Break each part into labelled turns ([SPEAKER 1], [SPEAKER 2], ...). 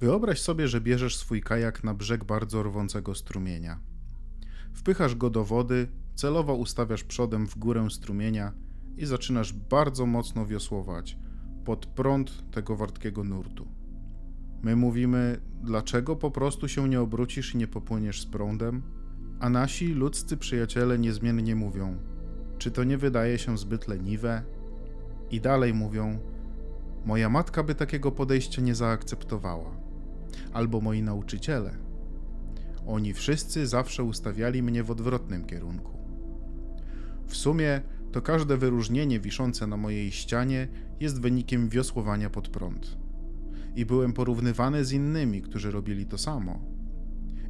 [SPEAKER 1] Wyobraź sobie, że bierzesz swój kajak na brzeg bardzo rwącego strumienia. Wpychasz go do wody, celowo ustawiasz przodem w górę strumienia i zaczynasz bardzo mocno wiosłować pod prąd tego wartkiego nurtu. My mówimy, dlaczego po prostu się nie obrócisz i nie popłyniesz z prądem? A nasi ludzcy przyjaciele niezmiennie mówią, czy to nie wydaje się zbyt leniwe? I dalej mówią, moja matka by takiego podejścia nie zaakceptowała, albo moi nauczyciele. Oni wszyscy zawsze ustawiali mnie w odwrotnym kierunku. W sumie to każde wyróżnienie wiszące na mojej ścianie jest wynikiem wiosłowania pod prąd. I byłem porównywany z innymi, którzy robili to samo.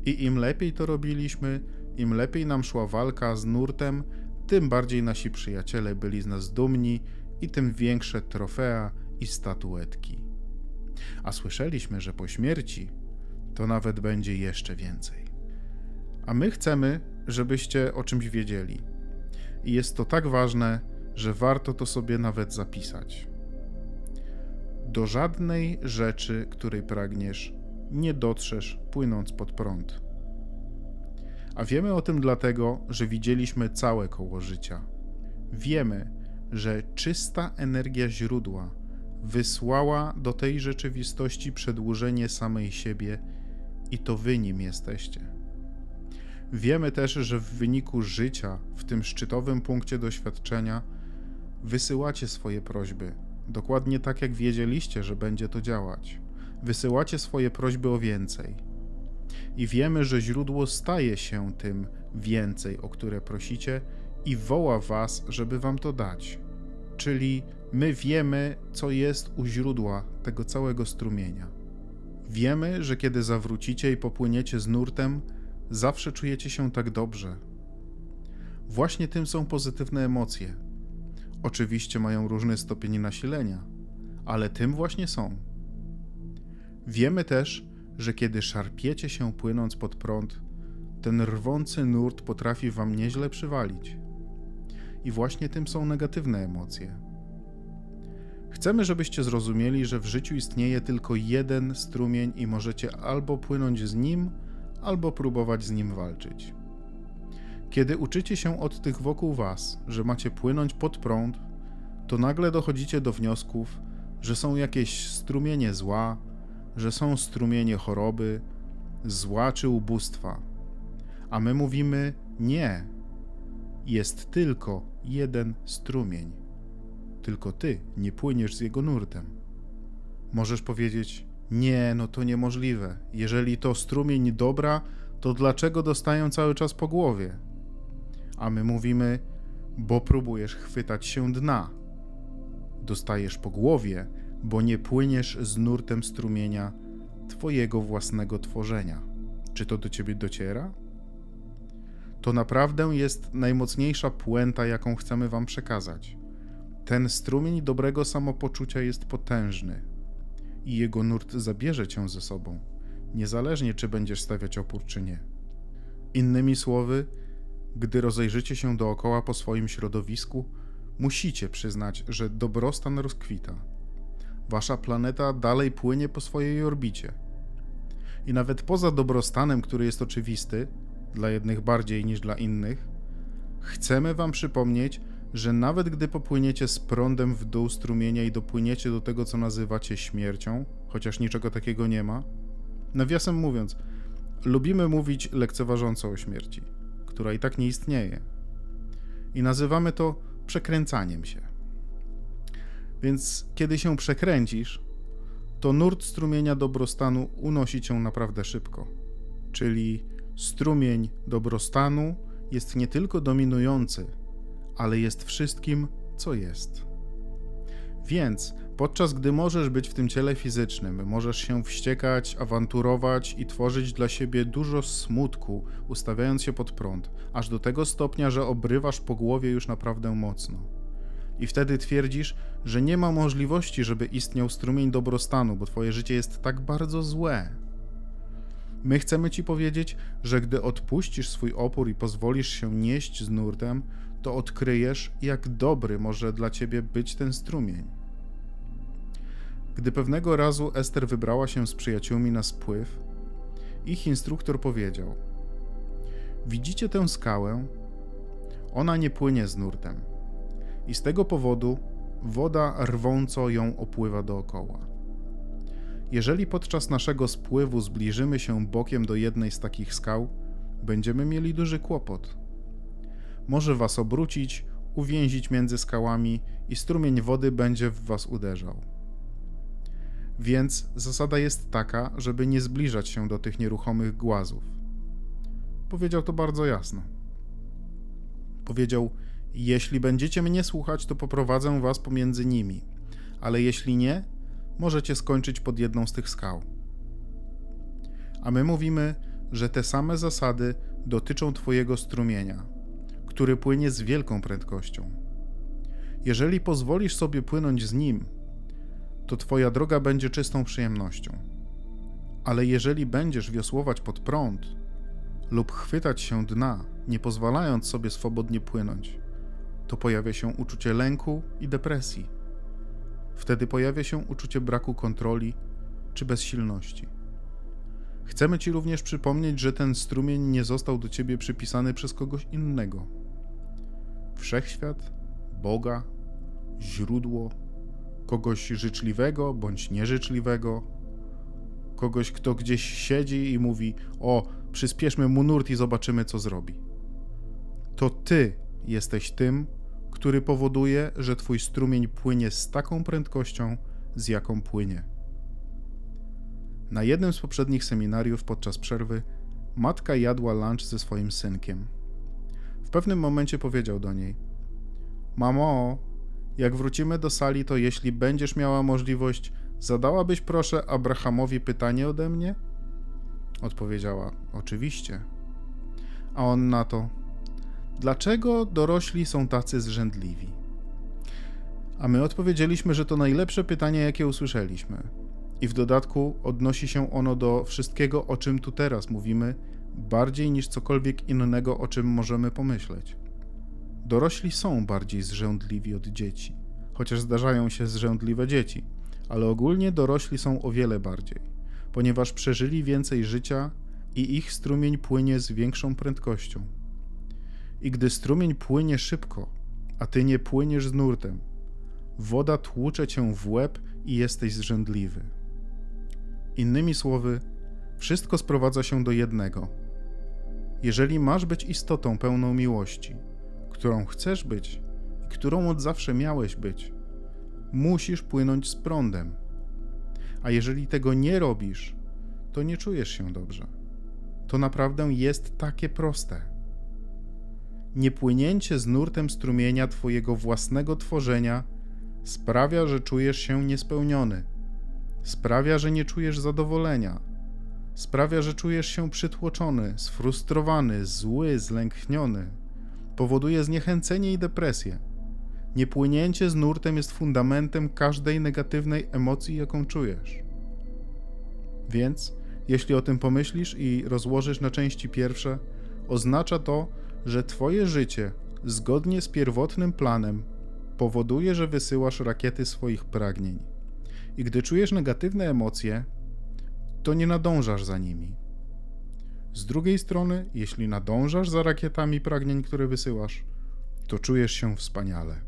[SPEAKER 1] I im lepiej to robiliśmy, im lepiej nam szła walka z nurtem, tym bardziej nasi przyjaciele byli z nas dumni i tym większe trofea i statuetki. A słyszeliśmy, że po śmierci to nawet będzie jeszcze więcej. A my chcemy, żebyście o czymś wiedzieli. I jest to tak ważne, że warto to sobie nawet zapisać. Do żadnej rzeczy, której pragniesz, nie dotrzesz płynąc pod prąd. A wiemy o tym dlatego, że widzieliśmy całe koło życia. Wiemy, że czysta energia źródła wysłała do tej rzeczywistości przedłużenie samej siebie i to wy nim jesteście. Wiemy też, że w wyniku życia, w tym szczytowym punkcie doświadczenia, wysyłacie swoje prośby, dokładnie tak jak wiedzieliście, że będzie to działać. Wysyłacie swoje prośby o więcej. I wiemy, że źródło staje się tym więcej, o które prosicie, i woła was, żeby wam to dać. Czyli my wiemy, co jest u źródła tego całego strumienia. Wiemy, że kiedy zawrócicie i popłyniecie z nurtem, zawsze czujecie się tak dobrze. Właśnie tym są pozytywne emocje. Oczywiście mają różny stopień nasilenia, ale tym właśnie są. Wiemy też, że kiedy szarpiecie się płynąc pod prąd, ten rwący nurt potrafi wam nieźle przywalić. I właśnie tym są negatywne emocje. Chcemy, żebyście zrozumieli, że w życiu istnieje tylko jeden strumień i możecie albo płynąć z nim, albo próbować z nim walczyć. Kiedy uczycie się od tych wokół was, że macie płynąć pod prąd, to nagle dochodzicie do wniosków, że są jakieś strumienie zła, że są strumienie choroby, zła czy ubóstwa. A my mówimy nie. Jest tylko jeden strumień. Tylko ty nie płyniesz z jego nurtem. Możesz powiedzieć: Nie, no to niemożliwe. Jeżeli to strumień dobra, to dlaczego dostają cały czas po głowie? A my mówimy: Bo próbujesz chwytać się dna. Dostajesz po głowie, bo nie płyniesz z nurtem strumienia Twojego własnego tworzenia. Czy to do Ciebie dociera? To naprawdę jest najmocniejsza puenta, jaką chcemy Wam przekazać. Ten strumień dobrego samopoczucia jest potężny i jego nurt zabierze Cię ze sobą, niezależnie czy będziesz stawiać opór, czy nie. Innymi słowy, gdy rozejrzycie się dookoła po swoim środowisku, musicie przyznać, że dobrostan rozkwita wasza planeta dalej płynie po swojej orbicie. I nawet poza dobrostanem, który jest oczywisty, dla jednych bardziej niż dla innych, chcemy wam przypomnieć, że nawet gdy popłyniecie z prądem w dół strumienia i dopłyniecie do tego, co nazywacie śmiercią, chociaż niczego takiego nie ma, nawiasem mówiąc, lubimy mówić lekceważąco o śmierci, która i tak nie istnieje. I nazywamy to przekręcaniem się. Więc kiedy się przekręcisz, to nurt strumienia dobrostanu unosi cię naprawdę szybko. Czyli strumień dobrostanu jest nie tylko dominujący, ale jest wszystkim, co jest. Więc podczas gdy możesz być w tym ciele fizycznym, możesz się wściekać, awanturować i tworzyć dla siebie dużo smutku, ustawiając się pod prąd, aż do tego stopnia, że obrywasz po głowie już naprawdę mocno i wtedy twierdzisz, że nie ma możliwości, żeby istniał strumień dobrostanu, bo twoje życie jest tak bardzo złe. My chcemy ci powiedzieć, że gdy odpuścisz swój opór i pozwolisz się nieść z nurtem, to odkryjesz, jak dobry może dla ciebie być ten strumień. Gdy pewnego razu Ester wybrała się z przyjaciółmi na spływ, ich instruktor powiedział: Widzicie tę skałę? Ona nie płynie z nurtem. I z tego powodu woda rwąco ją opływa dookoła. Jeżeli podczas naszego spływu zbliżymy się bokiem do jednej z takich skał, będziemy mieli duży kłopot. Może was obrócić, uwięzić między skałami i strumień wody będzie w was uderzał. Więc zasada jest taka, żeby nie zbliżać się do tych nieruchomych głazów. Powiedział to bardzo jasno. Powiedział: Jeśli będziecie mnie słuchać, to poprowadzę was pomiędzy nimi, ale jeśli nie, możecie skończyć pod jedną z tych skał. A my mówimy, że te same zasady dotyczą Twojego strumienia, który płynie z wielką prędkością. Jeżeli pozwolisz sobie płynąć z nim, to Twoja droga będzie czystą przyjemnością. Ale jeżeli będziesz wiosłować pod prąd lub chwytać się dna, nie pozwalając sobie swobodnie płynąć, to pojawia się uczucie lęku i depresji. Wtedy pojawia się uczucie braku kontroli czy bezsilności. Chcemy Ci również przypomnieć, że ten strumień nie został do Ciebie przypisany przez kogoś innego. Wszechświat, Boga, źródło, kogoś życzliwego bądź nieżyczliwego, kogoś, kto gdzieś siedzi i mówi: O, przyspieszmy mu nurt i zobaczymy, co zrobi. To Ty jesteś tym, który powoduje, że Twój strumień płynie z taką prędkością, z jaką płynie. Na jednym z poprzednich seminariów podczas przerwy matka jadła lunch ze swoim synkiem. W pewnym momencie powiedział do niej: Mamo, jak wrócimy do sali, to jeśli będziesz miała możliwość, zadałabyś proszę Abrahamowi pytanie ode mnie? Odpowiedziała: Oczywiście. A on na to: Dlaczego dorośli są tacy zrzędliwi? A my odpowiedzieliśmy, że to najlepsze pytanie, jakie usłyszeliśmy. I w dodatku odnosi się ono do wszystkiego, o czym tu teraz mówimy, bardziej niż cokolwiek innego, o czym możemy pomyśleć. Dorośli są bardziej zrzędliwi od dzieci, chociaż zdarzają się zrzędliwe dzieci, ale ogólnie dorośli są o wiele bardziej, ponieważ przeżyli więcej życia i ich strumień płynie z większą prędkością. I gdy strumień płynie szybko, a ty nie płyniesz z nurtem, woda tłucze cię w łeb i jesteś zrzędliwy. Innymi słowy, wszystko sprowadza się do jednego. Jeżeli masz być istotą pełną miłości, którą chcesz być i którą od zawsze miałeś być, musisz płynąć z prądem. A jeżeli tego nie robisz, to nie czujesz się dobrze. To naprawdę jest takie proste. Niepłynięcie z nurtem strumienia Twojego własnego tworzenia sprawia, że czujesz się niespełniony Sprawia, że nie czujesz zadowolenia. Sprawia, że czujesz się przytłoczony, sfrustrowany, zły, zlękniony. Powoduje zniechęcenie i depresję. Niepłynięcie z nurtem jest fundamentem każdej negatywnej emocji, jaką czujesz. Więc, jeśli o tym pomyślisz i rozłożysz na części pierwsze, oznacza to, że Twoje życie, zgodnie z pierwotnym planem, powoduje, że wysyłasz rakiety swoich pragnień. I gdy czujesz negatywne emocje, to nie nadążasz za nimi. Z drugiej strony, jeśli nadążasz za rakietami pragnień, które wysyłasz, to czujesz się wspaniale.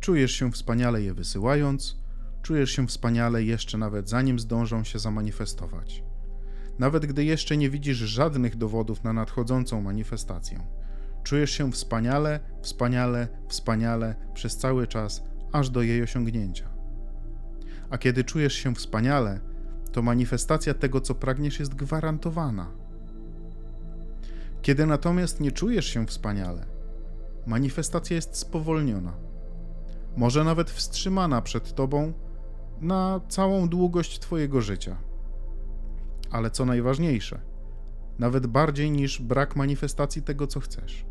[SPEAKER 1] Czujesz się wspaniale je wysyłając, czujesz się wspaniale jeszcze nawet zanim zdążą się zamanifestować. Nawet gdy jeszcze nie widzisz żadnych dowodów na nadchodzącą manifestację. Czujesz się wspaniale, wspaniale, wspaniale przez cały czas, aż do jej osiągnięcia a kiedy czujesz się wspaniale, to manifestacja tego, co pragniesz, jest gwarantowana. Kiedy natomiast nie czujesz się wspaniale, manifestacja jest spowolniona, może nawet wstrzymana przed tobą na całą długość Twojego życia. Ale co najważniejsze, nawet bardziej niż brak manifestacji tego, co chcesz,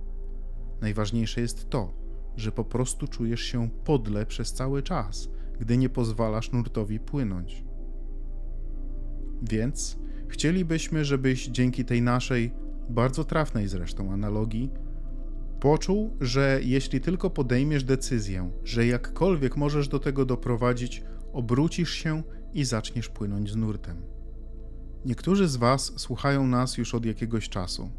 [SPEAKER 1] najważniejsze jest to, że po prostu czujesz się podle przez cały czas gdy nie pozwalasz nurtowi płynąć. Więc chcielibyśmy, żebyś dzięki tej naszej, bardzo trafnej zresztą analogii, poczuł, że jeśli tylko podejmiesz decyzję, że jakkolwiek możesz do tego doprowadzić, obrócisz się i zaczniesz płynąć z nurtem. Niektórzy z Was słuchają nas już od jakiegoś czasu.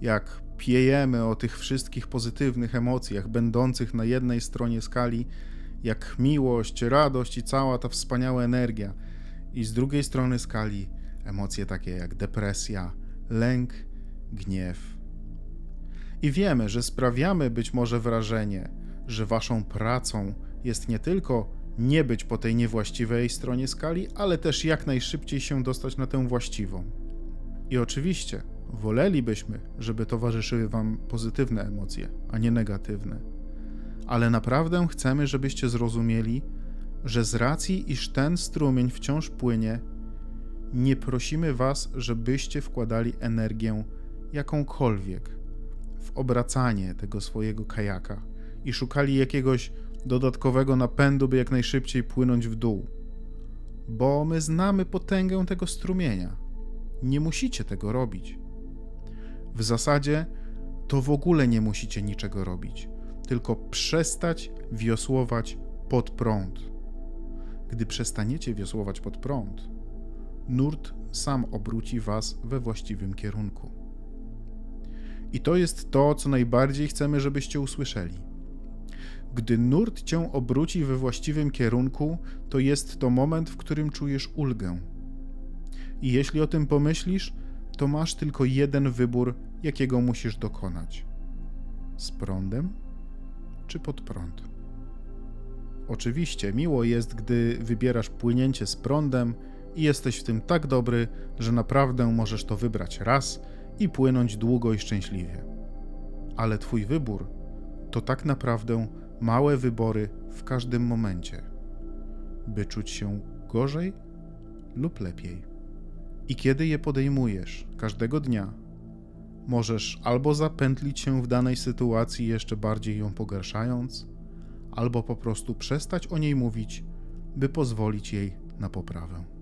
[SPEAKER 1] Jak piejemy o tych wszystkich pozytywnych emocjach, będących na jednej stronie skali, jak miłość, radość i cała ta wspaniała energia, i z drugiej strony skali emocje takie jak depresja, lęk, gniew. I wiemy, że sprawiamy być może wrażenie, że Waszą pracą jest nie tylko nie być po tej niewłaściwej stronie skali, ale też jak najszybciej się dostać na tę właściwą. I oczywiście wolelibyśmy, żeby towarzyszyły Wam pozytywne emocje, a nie negatywne. Ale naprawdę chcemy, żebyście zrozumieli, że z racji, iż ten strumień wciąż płynie, nie prosimy Was, żebyście wkładali energię jakąkolwiek w obracanie tego swojego kajaka i szukali jakiegoś dodatkowego napędu, by jak najszybciej płynąć w dół. Bo my znamy potęgę tego strumienia. Nie musicie tego robić. W zasadzie to w ogóle nie musicie niczego robić, tylko przestać wiosłować pod prąd. Gdy przestaniecie wiosłować pod prąd, nurt sam obróci was we właściwym kierunku. I to jest to, co najbardziej chcemy, żebyście usłyszeli. Gdy nurt cię obróci we właściwym kierunku, to jest to moment, w którym czujesz ulgę. I jeśli o tym pomyślisz, to masz tylko jeden wybór, jakiego musisz dokonać: z prądem czy pod prąd. Oczywiście miło jest, gdy wybierasz płynięcie z prądem i jesteś w tym tak dobry, że naprawdę możesz to wybrać raz i płynąć długo i szczęśliwie. Ale Twój wybór to tak naprawdę małe wybory w każdym momencie, by czuć się gorzej lub lepiej. I kiedy je podejmujesz każdego dnia, możesz albo zapętlić się w danej sytuacji, jeszcze bardziej ją pogarszając, albo po prostu przestać o niej mówić, by pozwolić jej na poprawę.